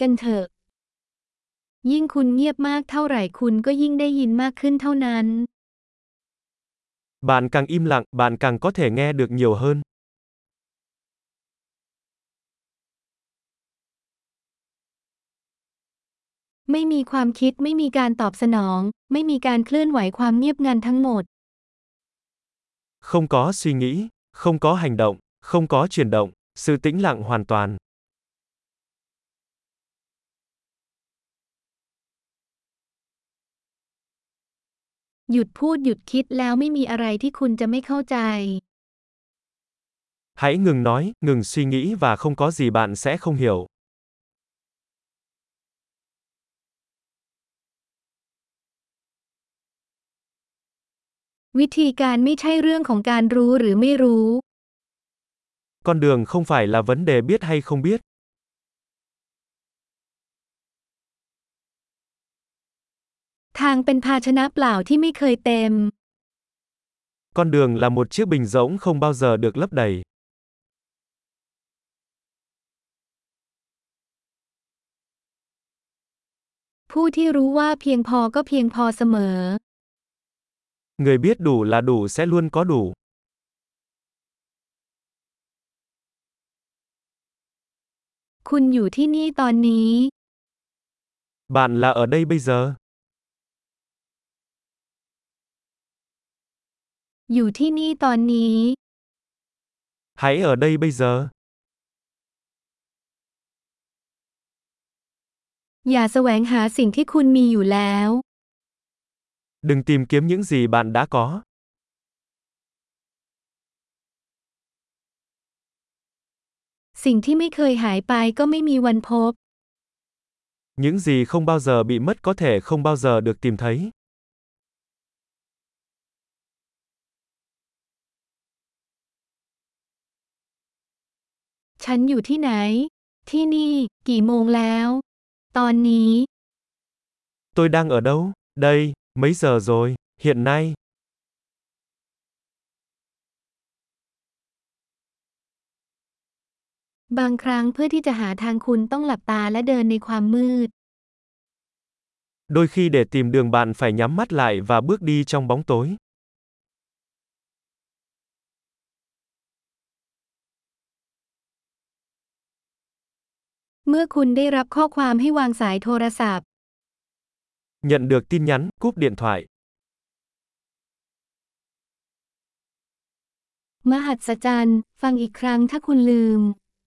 กันเถอะ ยิ่งคุณเงียบมากเท่าไหร่คุณก็ยิ่งได้ยินมากขึ้นเท่านั้น Bạn càng im lặng, bạn càng có thể nghe được nhiều hơn. ไม่มีความคิดไม่มีการตอบสนอง ไม่มีการเคลื่อนไหวความเงียบงันทั้งหมด Không có suy nghĩ, không có hành động, không có chuyển động, sự tĩnh lặng hoàn toàn. หยุดพูดหยุดคิดแล้วไม่มีอะไรที่คุณจะไม่เข้าใจ Hãy ngừng nói, ngừng suy nghĩ và không có gì bạn sẽ không hiểu. วิธีการไม่ใช่เรื่องของการรู้หรือไม่รู้ Con đường không phải là vấn đề biết hay không biết. ทางเป็นภาชนะเปล่าที่ไม่เคยเต็ม Con đường là một chiếc bình rỗng không bao giờ được lấp đầy. ผู้ที่รู้ว่าเพียงพอก็เพียงพอเสมอ Người biết đủ là đủ sẽ luôn có đủ. คุณอยู่ที่นี่ตอนนี้ Bạn là ở đây bây giờ. อยู่ที่นี่ตอนนี้ Hãy ở đây bây giờ. อย่าแสวงหาสิ่งที่คุณมีอยู่แล้ว Đừng tìm kiếm những gì bạn đã có. สิ่งที่ไม่เคยหายไปก็ไม่มีวันพบ Những gì không bao giờ bị mất có thể không bao giờ được tìm thấy. ฉันอยู่ที่ไหน ที่นี่ กี่โมงแล้ว ตอนนี้ Tôi đang ở đâu? Đây, mấy giờ rồi? Hiện nay. บางครั้งเพื่อที่จะหาทางคุณต้องหลับตาและเดินในความมืด Đôi khi để tìm đường bạn phải nhắm mắt lại và bước đi trong bóng tối. เมื่อคุณได้รับข้อความให้วางสายโทรศัพท์ Nhận được tin nhắn, cúp điện thoại. มหัศจรรย์ ฟังอีกครั้งถ้าคุณลืม